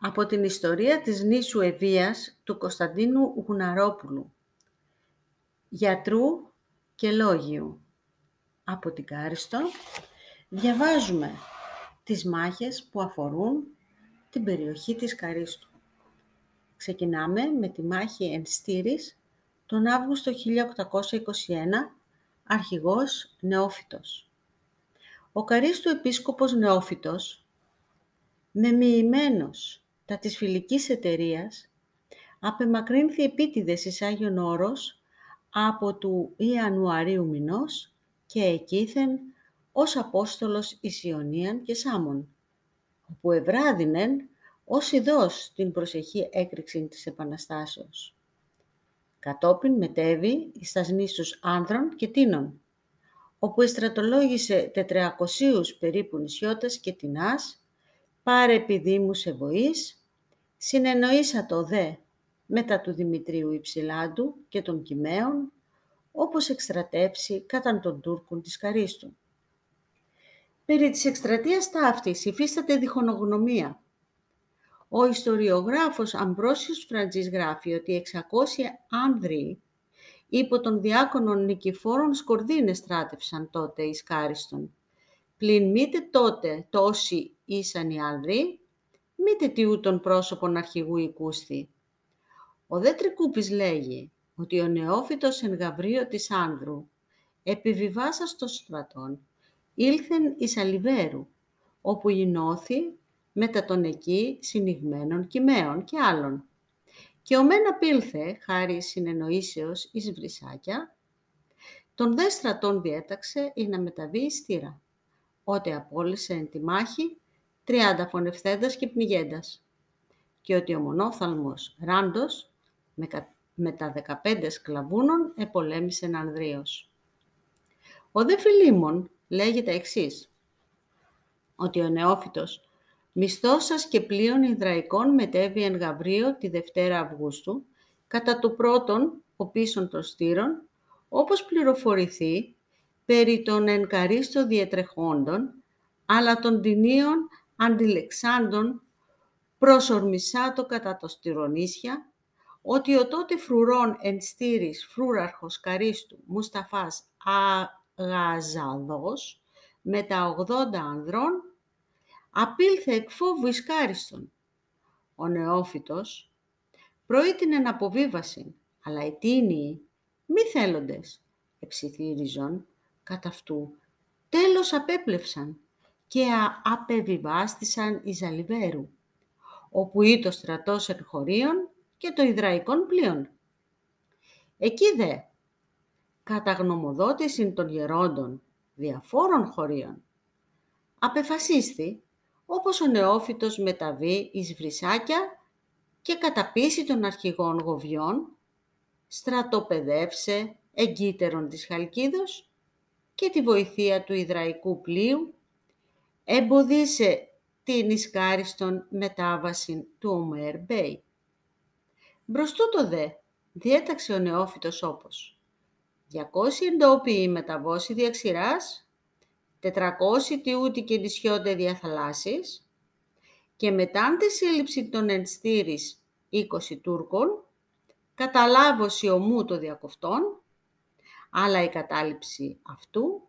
από την ιστορία της νήσου Ευβίας του Κωνσταντίνου Γουναρόπουλου, γιατρού και λόγιου. Από την Κάριστο διαβάζουμε τις μάχες που αφορούν την περιοχή της Καρίστου. Ξεκινάμε με τη μάχη Ενστήρης τον Αύγουστο 1821, αρχηγός Νεόφυτος. Ο Καρίστου επίσκοπος Νεόφυτος, μεμοιημένος τα της φιλικής εταιρείας, απεμακρύνθη επίτηδες εις Άγιον Όρος από του Ιανουαρίου μηνός και εκείθεν ως Απόστολος εις Ιωνίαν και Σάμον, όπου ευράδινεν ως ειδός την προσεχή έκρηξη της Επαναστάσεως. Κατόπιν μετέβη εις τας νήσους Άνδρων και Τίνων, όπου εστρατολόγησε τετρακοσίους περίπου νησιώτες και τεινάς, πάρε επειδή μου σε βοής, συνεννοήσατο δε μετά του Δημητρίου Υψηλάντου και των Κυμαίων, όπως εκστρατεύσει κατά των Τούρκων της Καρίστου. Περί της εκστρατείας ταύτης υφίσταται διχονογνωμία. Ο ιστοριογράφος Αμπρόσιος Φραντζής γράφει ότι 600 άνδροι υπό τον διάκονων Νικηφόρων Σκορδίνες στράτευσαν τότε εις Κάριστον. Πλην μήτε τότε τόσοι ήσαν οι άνδροι, μήτε τι ούτων πρόσωπον αρχηγού οικούσθη. Ο δε Τρικούπης λέγει ότι ο νεόφυτος εν Γαβρίο της Άνδρου, επιβιβάσας των στρατών, ήλθεν εις Αλιβέρου, όπου γινώθη μετά των εκεί συνηγμένων κυμαίων και άλλων. Και ο Μένα πήλθε, χάρη συνεννοήσεως εις βρυσάκια, τον δε στρατών διέταξε ή να μεταβεί εις θύρα, ότε απόλυσε εν τη μάχη τριάντα φωνευθέντας και πνιγέντας, και ότι ο μονόφθαλμος Ράντος με, με τα δεκαπέντε σκλαβούνων επολέμησε Ανδρίος. Ο δε Φιλίμων λέγει τα εξής, ότι ο νεόφυτος μισθώσας και πλοίων Ιδραϊκών μετέβη εν Γαβρίο τη Δευτέρα Αυγούστου, κατά του πρώτον ο πίσων των στήρων, όπως πληροφορηθεί περί των εν καρίστο διετρεχόντων, αλλά των τινίων αντιλεξάντων προς ορμισάτο κατά το στυρονίσια, ότι ο τότε φρουρών εν στήρης φρούραρχος Καρίστου Μουσταφάς Αγαζαδός με τα 80 ανδρών απήλθε εκ φόβου εις Ο νεόφυτος προείτηνε να αποβίβαση, αλλά οι τίνοι μη θέλοντες εψιθύριζον. Κατά αυτού τέλος απέπλευσαν και απεβιβάστησαν εις Αλιβέρου, όπου ή το στρατός εν χωρίων και το Ιδραϊκών πλοίων. Εκεί δε, κατά γνωμοδότηση των γερόντων διαφόρων χωρίων, απεφασίστη όπως ο νεόφυτος μεταβεί εις βρυσάκια και καταπίσει των αρχηγών γοβιών, στρατοπεδεύσε εγκύτερον της Χαλκίδος και τη βοηθεία του Ιδραϊκού πλοίου, εμποδίσε την ισκάριστον μετάβαση του Ομέρ Μπέι. Μπροστού το δε, διέταξε ο νεόφυτος όπως 200 εντόπιοι μεταβώσει διαξηράς, 400 τιούτι και νησιότε διαθαλάσσης και μετά της σύλληψη των ενστήρης 20 Τούρκων, καταλάβωση ομού το διακοφτών, αλλά η κατάληψη αυτού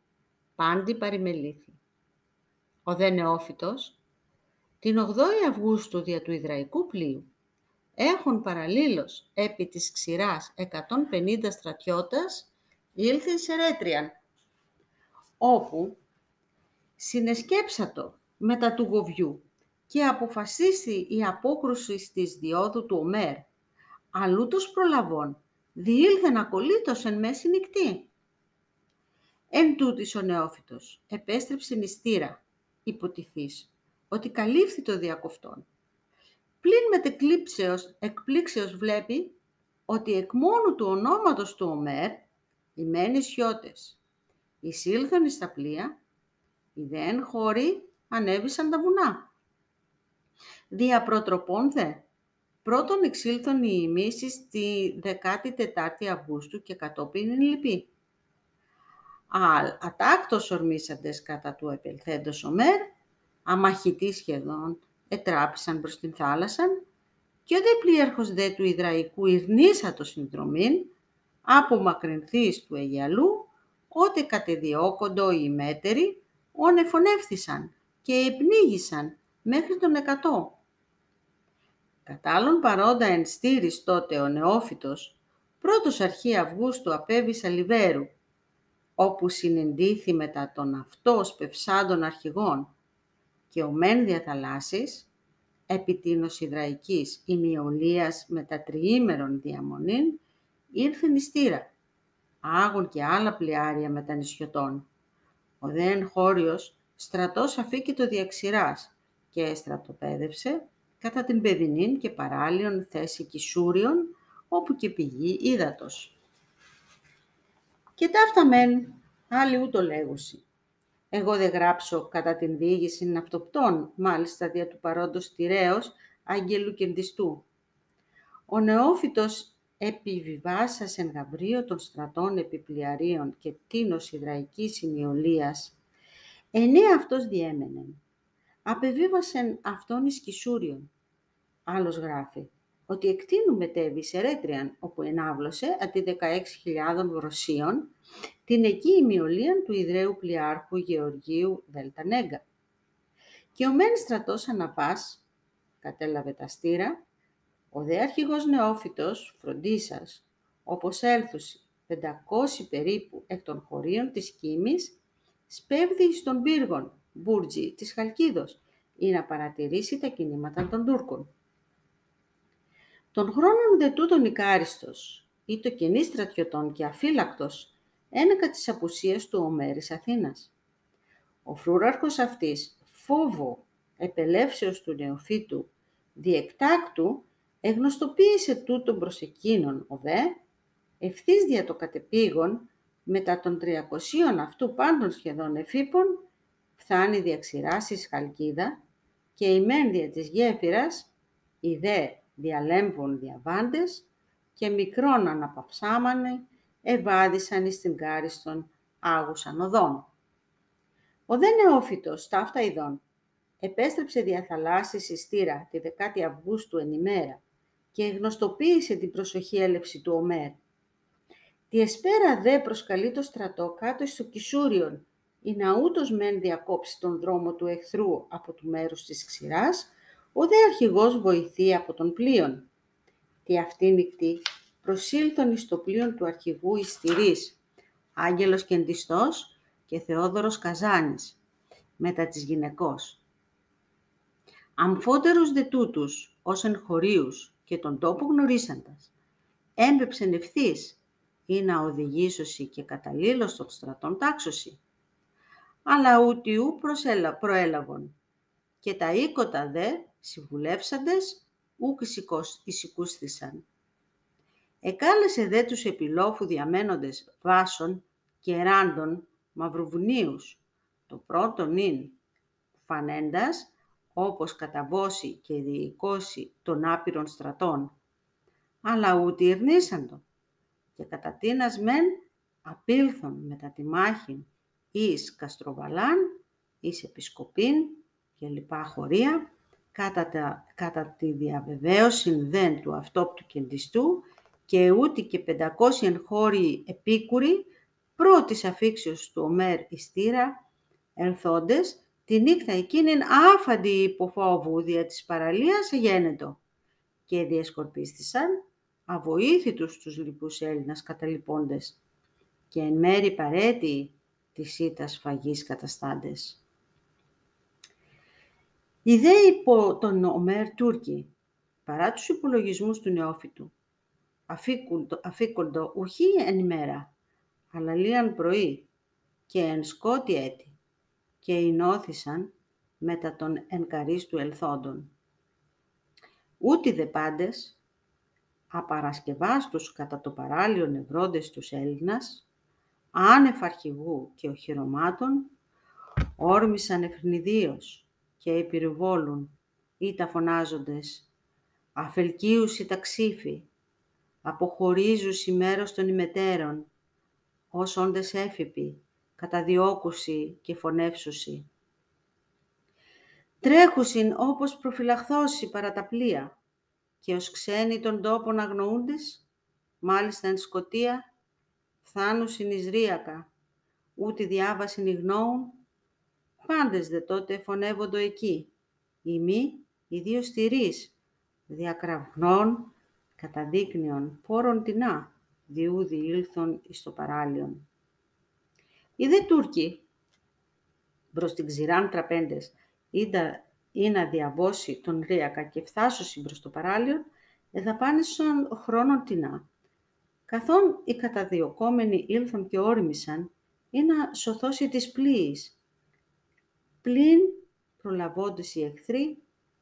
πάντη παρημελήθη. Ο δε νεόφυτος, την 8η Αυγούστου δια του Ιδραϊκού πλοίου, έχουν παραλλήλως επί της ξηράς 150 στρατιώτας ήλθε σε Ρέτριαν, όπου συνεσκέψατο μετά του Γοβιού και αποφασίσει η απόκρουση της διόδου του Ομέρ, αλλούτος προλαβών, διήλθεν ακολύτως εν μέση νυχτή. Εν τούτης ο νεόφυτος επέστρεψε νηστήρα, υποτιθείς, ότι καλύφθη το διακοφτόν. Πλην μετεκλήψεως, εκπλήξεως βλέπει ότι εκ μόνου του ονόματος του Ομέρ, οι μένοι σιώτες, εισήλθαν στα πλοία οι δεν χώροι ανέβησαν τα βουνά. Δια προτροπών δε, πρώτον εξήλθον οι ημίσεις τη 14η Αυγούστου και κατόπιν είναι λυπή. Αλ, ατάκτος ορμήσαντες κατά του επελθέντος ομέρ, αμαχητής σχεδόν, ετράπησαν προς την θάλασσαν και ο δε πλοίαρχος δε του Ιδραϊκού ειρνήσατο συνδρομήν, απομακρυνθείς του Αιγιαλού, ότε κατεδιώκοντο οι μέτεροι, όν εφωνεύθησαν και επνίγησαν μέχρι τον εκατό. Κατάλλον παρόντα εν στήρις τότε ο νεόφυτος, πρώτος αρχή Αυγούστου απέβησα Λιβέρου, όπου συνεντήθη μετά τον αυτός πευσάντων αρχηγών και ο μεν διαθαλάσσης, επί τίνος Ιδραϊκής ημιολίας με τα τριήμερων διαμονήν, ήρθε νηστήρα, άγων και άλλα πλοιάρια με τα νησιωτών. Ο δέν χώριος στρατός αφήκε το διαξηράς και στρατοπέδευσε κατά την παιδινήν και παράλληλον θέση Κισούριων, όπου και πηγή ύδατος. Και ταύτα μεν, άλλοι ούτω λέγουσι. Εγώ δεν γράψω κατά την διήγηση ναυτοπτών, μάλιστα δια του παρόντος τυρέως, άγγελου κεντιστού. Ο νεόφυτος επιβιβάσας εν γαβρίο των στρατών επιπλιαρίων και τίνος υδραϊκής σημειολίας, εννέα αυτός διέμενεν. Απεβίβασεν αυτόν εις Κισούριον. Άλλος γράφει ότι εκτείνου μετέβη σε Ρέτριαν, όπου ενάβλωσε αντί 16.000 Ρωσίων την εκεί ημιολία του Ιδραίου Πλοιάρχου Γεωργίου Δελτανέγκα. Και ο μεν στρατός Αναπάς κατέλαβε τα στήρα, ο δε αρχηγός νεόφυτος Φροντίσας, όπως έλθουσι 500 περίπου εκ των χωρίων της Κίμης, σπέβδει στον πύργον Μπούρτζι της Χαλκίδος ή να παρατηρήσει τα κινήματα των Τούρκων. Τον χρόνων δε τούτον Ικάριστος ή το κενή στρατιωτών και αφύλακτος ένεκα της απουσίας του Ομέρης Αθήνας. Ο φρούραρχος αυτής, φόβο επελεύσεως του νεοφύτου, διεκτάκτου, εγνωστοποίησε τούτον προς εκείνον ο δε, ευθύς δια το κατεπήγον, μετά των 300 αυτού πάντων σχεδόν εφήπων, φθάνει διαξηράσεις χαλκίδα και η μένδια της γέφυρας, η δε διαλέμβων διαβάντες και μικρόν αναπαυσάμανε ευάδισαν εις την κάριστον άγουσαν οδών. Ο δε νεόφυτος, ταύτα ειδών, επέστρεψε διαθαλάσσης συστήρα τη 10η Αυγούστου εν ημέρα και γνωστοποίησε την προσοχή έλευση του Ομέρ. Τη εσπέρα δε προσκαλεί το στρατό κάτω στο Κισούριον, ή να ούτως μεν διακόψει τον δρόμο του εχθρού από του μέρους της ξηράς, ο δε αρχηγός βοηθεί από τον πλοίον. Τη αυτή νυχτή προσήλθον εις το πλοίον του αρχηγού Ιστηρής, Άγγελος Κεντιστός και Θεόδωρος Καζάνης, μετά της γυναικός. Αμφότερους δε τούτους, ως χωρίους και τον τόπο γνωρίσαντας, έμπεψεν ευθύς ή να οδηγήσωση και καταλήλως των στρατών τάξωση. Αλλά ούτιου προέλαβον και τα οίκοτα δε συμβουλεύσαντες ούκ εισικούστησαν. Εκάλεσε δε τους επιλόφου διαμένοντες βάσων και ράντων μαυροβουνίους, το πρώτο νυν φανέντας, όπως καταβώσει και διοικώσει των άπειρων στρατών, αλλά ούτε ειρνήσαντο, και κατά τίνας μεν απήλθον μετά τη μάχη εις Καστροβαλάν, εις Επισκοπήν και λοιπά χωρία, κατά, κατά τη διαβεβαίωση δεν του αυτόπτου κεντιστού και ούτε και 500 χώροι επίκουροι πρώτης αφήξεως του Ομέρ Ιστήρα, ενθόντες, τη νύχτα εκείνη άφαντη υποφόβου δια της παραλίας γένετο και διασκορπίστησαν αβοήθητους τους λοιπούς Έλληνας καταλοιπώντες και εν μέρη παρέτη της ήτας φαγής καταστάντες. Οι δε υπό τον Ομέρ Τούρκοι, παρά τους υπολογισμούς του νεόφυτου, αφήκοντο ουχή εν ημέρα, αλλά λίαν πρωί και εν σκότη έτη, και ενώθησαν μετά τον εν καρίστου ελθόντων. Ούτι δε πάντες, απαρασκευάστους κατά το παράλιο νευρόντες τους Έλληνας, άνευ αρχηγού και οχυρωμάτων, όρμησαν ευνηδίως και επιρρυβόλουν ή τα φωνάζοντες, αφελκίους ή τα ξύφη, αποχωρίζουσι μέρος των ημετέρων, ως όντες έφυποι, καταδιώκουσι και φωνεύσουσι. Τρέχουσιν όπως προφυλαχθώσει παρά τα πλοία. Και ως ξένοι των τόπων αγνοούντες, μάλιστα εν σκοτία, φθάνουσιν εις ρίακα, ούτε διάβασιν ηγνώουν, πάντες δε τότε φωνεύοντο εκεί, οι μη, οι δύο στηρείς, διακραυγνών, καταδείκνυον, πόρων τεινά, διούδη ήλθον εις το παράλιον. Οι δε Τούρκοι, μπρος την ξηράν τραπέντες, είδα ή να διαβώσει τον Ρίακα και φτάσωσι μπρος το παράλιον, εδαπάνησαν χρόνων τεινά. Καθόν οι καταδιωκόμενοι ήλθον και όρμησαν, ή να σωθώσει τις πλοίης. Πλην προλαβώντες οι εχθροί,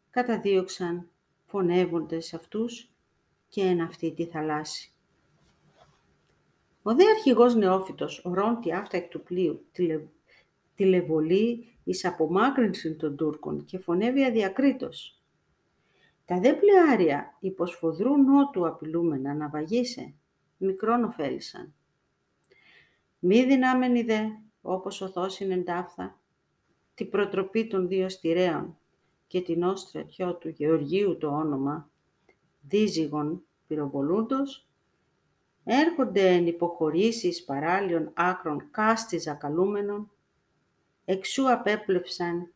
καταδίωξαν φωνεύοντες αυτούς και εν αυτή τη θαλάσση. Ο δε αρχηγός νεόφυτος ορώνει αυτά εκ του πλοίου, τηλε, τηλεβολεί εις απομάκρυνση των Τούρκων και φωνεύει αδιακρίτως. Τα δε πλεάρια υποσφοδρού νότου απειλούμενα να βαγίσε, μικρόν ωφέλησαν. Μη δυνάμενοι δε, όπως ο Θώσιν εντάφθα, τη προτροπή των δύο στηρέων και την όστρατιό του Γεωργίου το όνομα, δίζυγον πυροβολούντος, έρχονται εν υποχωρήσεις παράλιων άκρων κάστιζα καλούμενων, εξού απέπλευσαν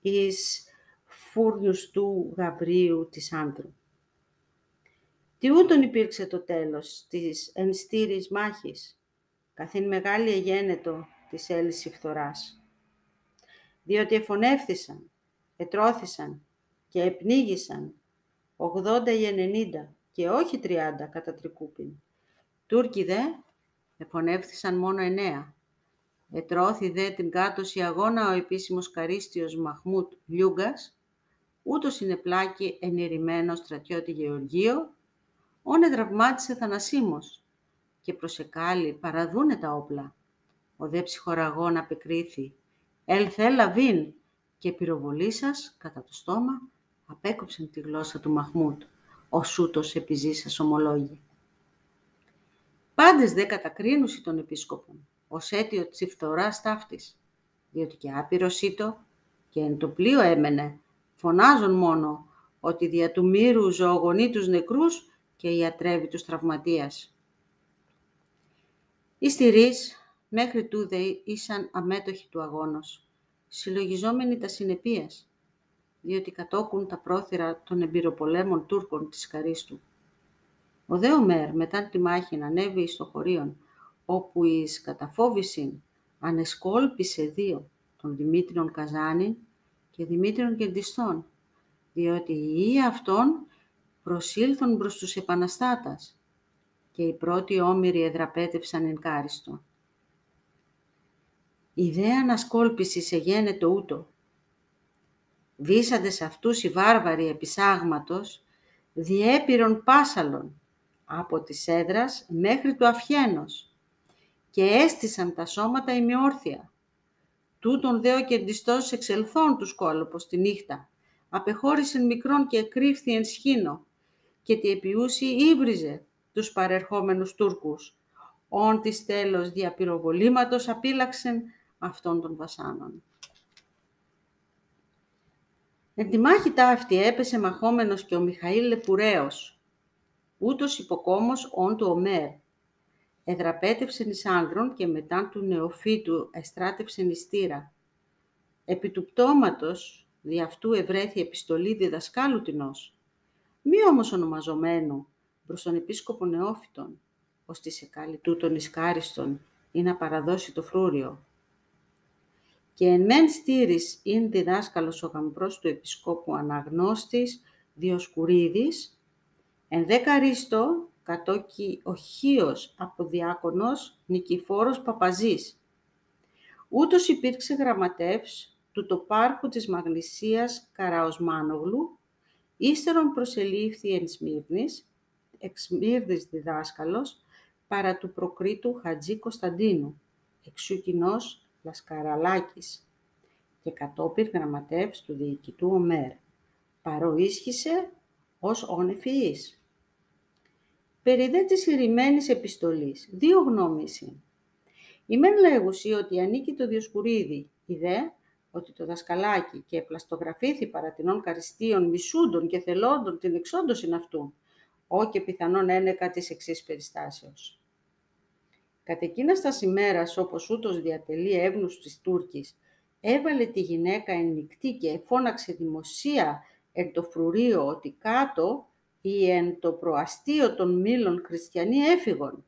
εις φούρνους του Γαβρίου της Άνδρου. Τι ούτων υπήρξε το τέλος της ενστήρης μάχης, καθήν μεγάλη εγένετο της έλυσης φθοράς. Διότι εφωνεύθησαν, ετρώθησαν και επνίγησαν 80 ή 90 και όχι 30 κατά τρικούπιν. Τούρκοι δε εφωνεύθησαν μόνο 9. Ετρώθη δε την κάτωση αγώνα ο επίσημος καρίστιος Μαχμούτ Λιούγκας, ούτως είναι πλάκη ενηρημένο στρατιώτη Γεωργίο, όν εδραυμάτισε θανασίμως και προσεκάλει παραδούνε τα όπλα. Ο δε ψυχοραγών απεκρίθη, «Ελθέ λαβίν» και πυροβολή σας κατά το στόμα απέκοψαν τη γλώσσα του Μαχμούτ, ο σούτος επιζήσας ομολόγη. Πάντες δε κατακρίνουσι τον επίσκοπον, ως αίτιο της φθοράς ταύτης, διότι και άπειρο ήτο και εν το πλοίο έμενε, φωνάζουν μόνο ότι δια του μύρου ζωογονεί τους νεκρούς και ιατρεύει τους τραυματίας. Οι στηρείς μέχρι τούδε ήσαν αμέτωχοι του αγώνος, συλλογιζόμενοι τα συνεπίας, διότι κατόκουν τα πρόθυρα των εμπειροπολέμων Τούρκων της Καρίστου. Ο δε Ομέρ μετά τη μάχη να ανέβει στο χωρίον, όπου εις καταφόβησιν ανεσκόλπισε δύο, τον Δημήτριον Καζάνη και Δημήτριον Κεντιστών, διότι οι αυτών προσήλθον προς τους επαναστάτας και οι πρώτοι όμοιροι εδραπέτευσαν εν κάριστο. Η δε ανασκόλπιση γένετο ούτω. Βίσαντες αυτούς οι βάρβαροι επισάγματος, διέπειρον πάσαλον, από της έδρας μέχρι του αυχένος, και έστησαν τα σώματα ημιόρθια. Τούτον δε ο κεντιστός εξελθών τους σκόλοπος τη νύχτα, απεχώρησεν μικρόν και εκρύφθη εν σχήνο, και τη επιούση ύβριζε τους παρερχόμενους Τούρκους. Όν της τέλος διαπυροβολήματος απίλαξεν αυτών των βασάνων. Εν τη μάχη ταύτη έπεσε μαχόμενος και ο Μιχαήλ Λεπουραίος, ούτως υποκόμος όν του Ομέρ. Εδραπέτευσεν εις άνδρων και μετά του νεοφύτου εστράτευσεν εις τύρα. Επί του πτώματος, δι' αυτού ευρέθη επιστολή διδασκάλου τεινός. Μη όμως ονομαζομένου προς τον επίσκοπο νεόφυτον, ώστε σε κάλλη τούτον εις ή να παραδώσει το φρούριο και εν μεν στήρις ειν διδάσκαλος ο γαμπρός του επισκόπου αναγνώστης Διοσκουρίδης, εν δεκαρίστο κατόκι οχίος από διάκονος Νικηφόρος Παπαζής. Ούτως υπήρξε γραμματεύς του τοπάρχου της Μαγνησίας Καραοσμάνογλου, ύστερον προσελήφθη εν Σμύρνης, εξ Σμύρνης διδάσκαλος, παρά του προκρίτου Χατζή Κωνσταντίνου, εξού κοινός Λασκαραλάκης και κατόπιν γραμματεύς του διοικητού Ομέρ. Παροίσχυσε ως όνεφιής. Περί δε της ηρημένης επιστολής, δύο γνώμης είναι. Η μεν λέγουσι ότι ανήκει το Διοσκουρίδη, η δε ότι το δασκαλάκι και πλαστογραφήθη παρατηνών καριστίων, μισούντων και θελόντων την εξόντωση αυτού, ό και πιθανόν ένεκα της εξής περιστάσεως. Κατ' εκείνα στα ημέρας, όπως ούτως διατελεί εύνους της Τούρκης, έβαλε τη γυναίκα εννικτή και φώναξε δημοσία εν το φρουρίο ότι κάτω ή εν το προαστείο των μήλων χριστιανοί έφυγον.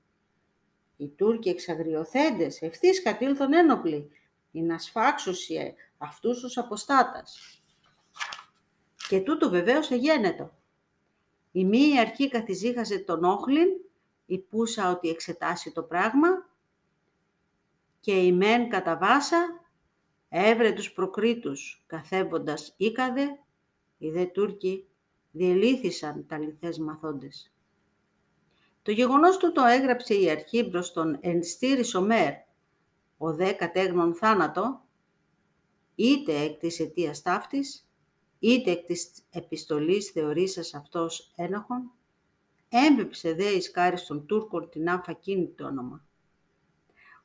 Οι Τούρκοι εξαγριοθέντες ευθύς κατήλθον ένοπλοι, ή να σφάξουσιε αυτούς τους αποστάτας. Και τούτο βεβαίως εγένετο. Η μία αρχή καθιζήχασε τον όχλην, υπούσα ότι εξετάσει το πράγμα, και η μεν κατά βάσα έβρε τους προκρίτους καθέβοντας ήκαδε, οι δε Τούρκοι διελήθησαν τα λιθές μαθόντες. Το γεγονός του το έγραψε η αρχή προς τον ενστήρι Σομέρ, ο δε κατέγνων θάνατο, είτε εκ της αιτίας ταύτης, είτε εκ της επιστολής θεωρήσας αυτός ένοχον, έμπεψε δε εις των Τούρκων την άφα το όνομα.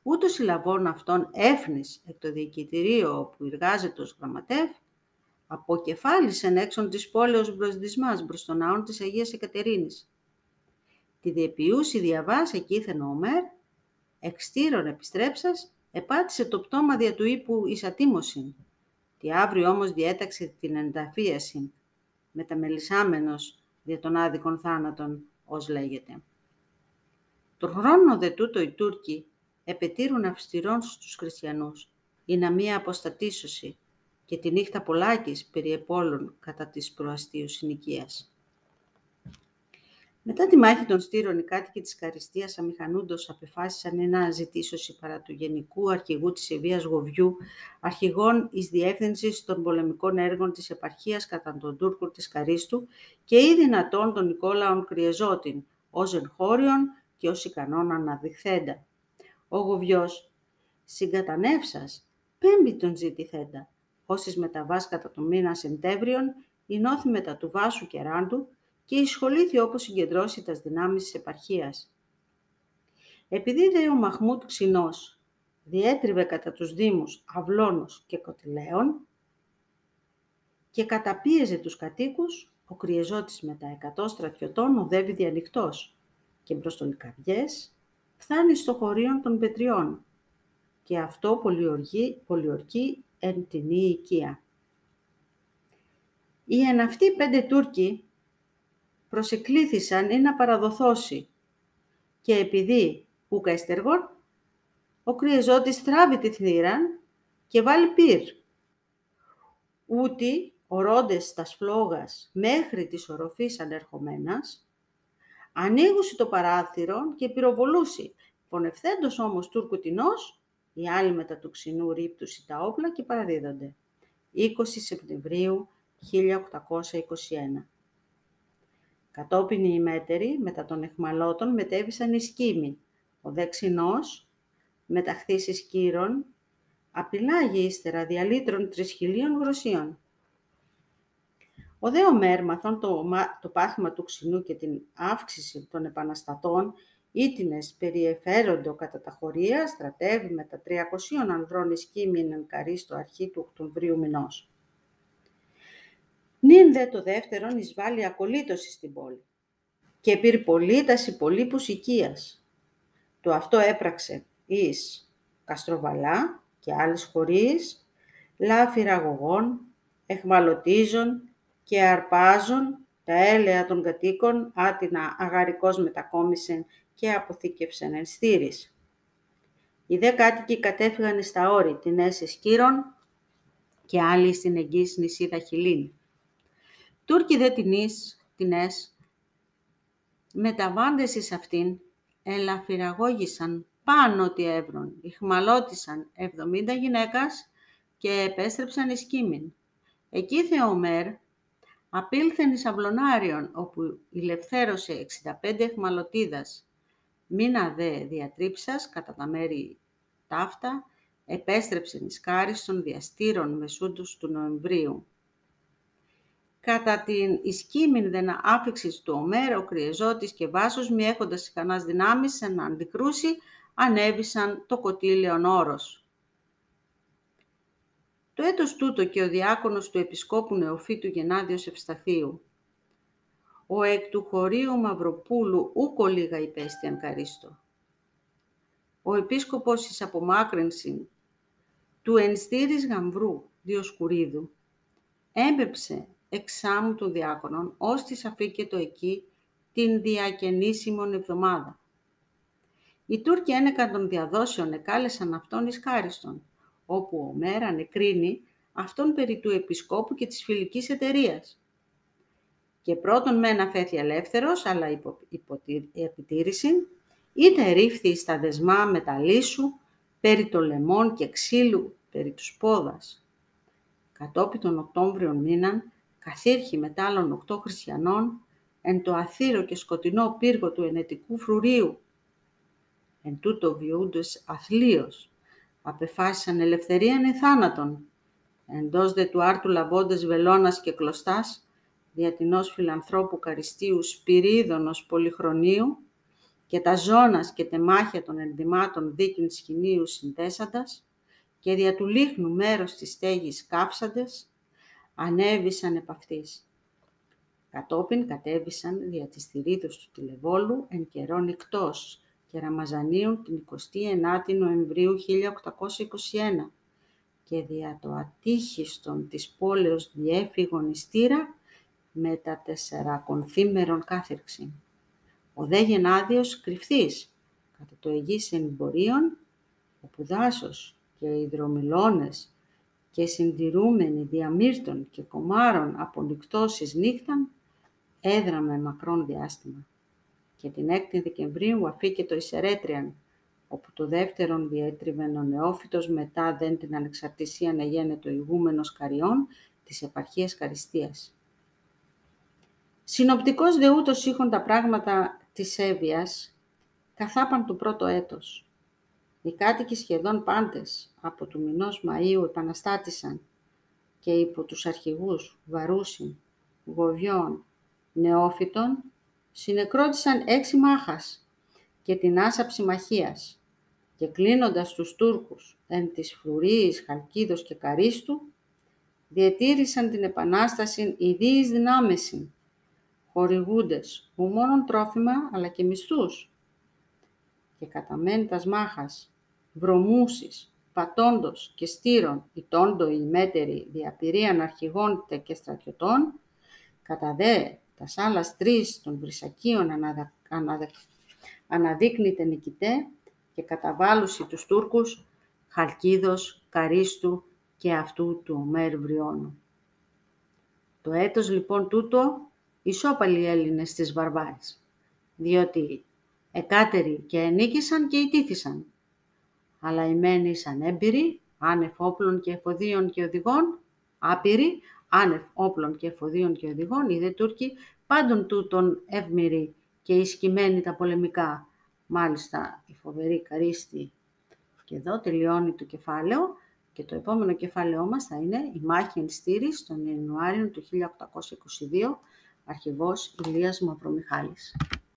Ούτως η λαβών αυτών έφνης εκ το διοικητηρίο όπου εργάζεται ως γραμματεύ, αποκεφάλισεν έξω της πόλεως μπροσδισμάς μπρος τον ναόν της Αγίας Εκατερίνης. Τη διεπιούση διαβάς εκείθεν ο Ομέρ, εξτήρων επιστρέψας, επάτησε το πτώμα δια του ύπου εις ατίμωσιν. Τη αύριο όμως διέταξε την ενταφίαση, μεταμελισσάμενος δια των άδικων θάνατων, ως λέγεται. Το χρόνο δε τούτο οι Τούρκοι επετήρουν αυστηρών στους χριστιανούς, ή να μία αποστατήσωση, και τη νύχτα πολλάκις περί επόλων κατά της προαστίου συνοικίας. Μετά τη μάχη των στήρων, οι κάτοικοι της Καριστίας αμηχανούντος απεφάσισαν να ζητήσωση παρά του Γενικού Αρχηγού της Ευβίας Γοβιού, αρχηγών εις διεύθυνσης των πολεμικών έργων της επαρχίας κατά τον Τούρκο της Καρίστου και ή δυνατόν των Νικόλαων Κριεζότην, ως εγχώριον και ως ικανόν αναδειχθέντα. Ο Γοβιός, συγκατανεύσας, πέμπει τον ζητηθέντα, όσες μεταβάς κατά το μήνα Σεντέβριον, η νόθη μετά του Βάσου και Ράντου, και εισχολήθη όπως συγκεντρώσει τας δυνάμεις της επαρχίας. Επειδή δε ο Μαχμούτ Ξινός διέτριβε κατά τους δήμους Αυλώνος και Κοτιλέων και καταπίεζε τους κατοίκους, ο Κριεζώτης με τα εκατό στρατιωτών οδεύει διανυκτός και μπρος των Ικαβιές φτάνει στο χωρίον των Πετριών και αυτό πολιορκεί, πολιορκεί εν την οικία. Οι εν αυτοί πέντε Τούρκοι προσεκλήθησαν ή να παραδοθώσει. Και επειδή ούκα εστεργόν, ο κρυεζότης θράβει τη θύραν και βάλει πυρ. Ούτι ορόντες τας σφλόγας μέχρι της οροφής ανερχομένας, ανοίγουσι το παράθυρο και πυροβολούσι. Πονευθέντος όμως Τούρκου τεινός, οι άλλοι μετά του ξινού ρίπτουσι τα όπλα και παραδίδονται. 20 Σεπτεμβρίου 1821. Κατόπιν οι ημέτεροι, μετά των εχμαλώτων, μετέβησαν οι σκήμοι. Ο δεξινός, μεταχθής εις κύρων, απειλάγει ύστερα διαλύτρων τρισχυλίων γροσίων. Ο δε Μέρμαθον, το, το πάθημα του ξινού και την αύξηση των επαναστατών, ήτινες περιεφέροντο κατά τα χωρία, στρατεύει με τα 300 ανδρών εις κείμενεν καρύ στο αρχή του Οκτωβρίου μηνός. Νυν δε το δεύτερον εισβάλλει ακολύτωσης στην πόλη και πυρπολίταση πολύπους οικίας. Το αυτό έπραξε εις Καστροβαλά και άλλες χωρίς, λάφη ραγωγών, εχμαλωτίζων και αρπάζων τα έλαια των κατοίκων άτινα αγαρικός μετακόμισεν και αποθήκευσεν εν στήρις. Οι δε κάτοικοι κατέφυγαν στα όρη την έσαι κύρων και άλλοι στην εγγύς νησίδα Χιλήν. Τούρκοι δε την ΕΣ, μεταβάντες εις αυτήν, ελαφυραγώγησαν πάνω ότι έβρον, ηχμαλώτησαν 70 γυναίκας και επέστρεψαν εις Κίμην. Εκεί Θεομέρ απήλθεν εις Αυλωνάριον, όπου ηλευθέρωσε 65 εχμαλωτίδας. Μήνα δε διατρίψας κατά τα μέρη ταύτα, επέστρεψεν εις Κάριστον διαστήρων μεσούντους του Νοεμβρίου. Κατά την ισκήμην δεν άφηξη του Ομέρα, ο Κρυεζώτης και Βάσος, μη έχοντας ικανάς δυνάμεις σε να αντικρούσει, ανέβησαν το κοτήλαιον όρος. Το έτος τούτο και ο διάκονος του Επισκόπου Νεοφύτου Γενάδιος Ευσταθίου, ο εκ του χωρίου Μαυροπούλου ούκο λίγα υπέστιαν καρίστο. Ο επίσκοπος εις απομάκρυνση του ενστήρης γαμβρού Διοσκουρίδου έμπεψε εξάμου των διάκονων, ως της αφήκετο εκεί την διακενήσιμον εβδομάδα. Οι Τούρκοι ένεκαν των διαδόσεων εκάλεσαν αυτόν εις κάριστον, όπου ο Μέρα νεκρίνει αυτόν περί του επισκόπου και της φιλικής εταιρείας. Και πρώτον μεν αφέθη ελεύθερος, αλλά υπό, υπό επιτήρηση, είτε ρίφθη στα δεσμά μεταλλίσου, περί το λεμόν και ξύλου, περί τους πόδας. Κατόπιν τον Οκτώβριον μήναν, καθήρχη μετάλλων οκτώ χριστιανών, εν το αθύρο και σκοτεινό πύργο του ενετικού φρουρίου. Εν τούτο βιούντες αθλίος, απεφάσισαν ελευθερίαν ή θάνατον. Εντός δε του άρτου λαβώντες βελόνας και κλωστάς, διατινός φιλανθρώπου καριστίου Σπυρίδωνος Πολυχρονίου και τα ζώνας και τεμάχια των ενδυμάτων δίκην σχοινίου συνθέσαντας και δια του λίχνου μέρος της στέγης κάψαντες, ανέβησαν επ' αυτής. Κατόπιν κατέβησαν δια της θηρίδος του τηλεβόλου εν καιρό νυκτός και Ραμαζανίων την 29η Νοεμβρίου 1821 και δια το ατύχιστον της πόλεως διέφυγον ιστήρα με τα τεσσερακονθήμερον κάθερξη. Ο δε Γενάδιος κρυφθής κατά το εγγύς εμπορίων, όπου δάσος και οι δρομιλώνες και συντηρούμενοι διαμύρτων και κομμάρων από νυχτώσεις νύχταν, έδραμε μακρόν διάστημα. Και την 6η Δεκεμβρίου αφήκε το Ισερέτριαν, όπου το δεύτερον διέτριβεν ο νεόφυτος μετά δεν την ανεξαρτησία να γένετο ηγούμενος καριών της επαρχίας Καριστίας. Συνοπτικός δε ούτως είχαν τα πράγματα της Εύβοιας, καθάπαν του πρώτο έτος. Οι κάτοικοι σχεδόν πάντες από του μηνός Μαΐου επαναστάτησαν και υπό τους αρχηγούς Βαρούσιν, Γοβιών, Νεόφυτων συνεκρότησαν έξι μάχας και την άσαψη μαχίας και κλείνοντας τους Τούρκους εν της Φρουρίας, Χαλκίδος και Καρίστου, διετήρησαν την Επανάσταση ιδίης δυνάμεσιν χορηγούντες, ου μόνον τρόφιμα, αλλά και μισθούς. Και καταμέντας μάχας, βρωμούσεις, πατώντος και στήρων, η τόντο η μέτερη διαπηρίαν αρχηγών και στρατιωτών, κατά δε τας άλλας τρεις των βρυσακίων αναδα... αναδα... αναδείκνυται νικητέ και καταβάλουσι τους Τούρκους Χαλκίδος, Καρίστου και αυτού του Ομέρ Βριώνου. Το έτος λοιπόν τούτο ισόπαλοι οι Έλληνες στις βαρβάρες, διότι εκάτεροι και ενίκησαν και ιτήθησαν. Αλλά οι μένοι ήσαν έμπειροι, άνευ όπλων και εφοδίων και οδηγών, άπειροι, άνευ όπλων και εφοδίων και οδηγών, οι δε Τούρκοι πάντων τούτων ευμυροί και ισκημένοι τα πολεμικά. Μάλιστα η φοβερή καρίστη. Και εδώ τελειώνει το κεφάλαιο και το επόμενο κεφάλαιό μας θα είναι η μάχη εν στήρης τον Ιανουάριο του 1822 Αρχηγός Ηλίας Μαυρομιχάλης.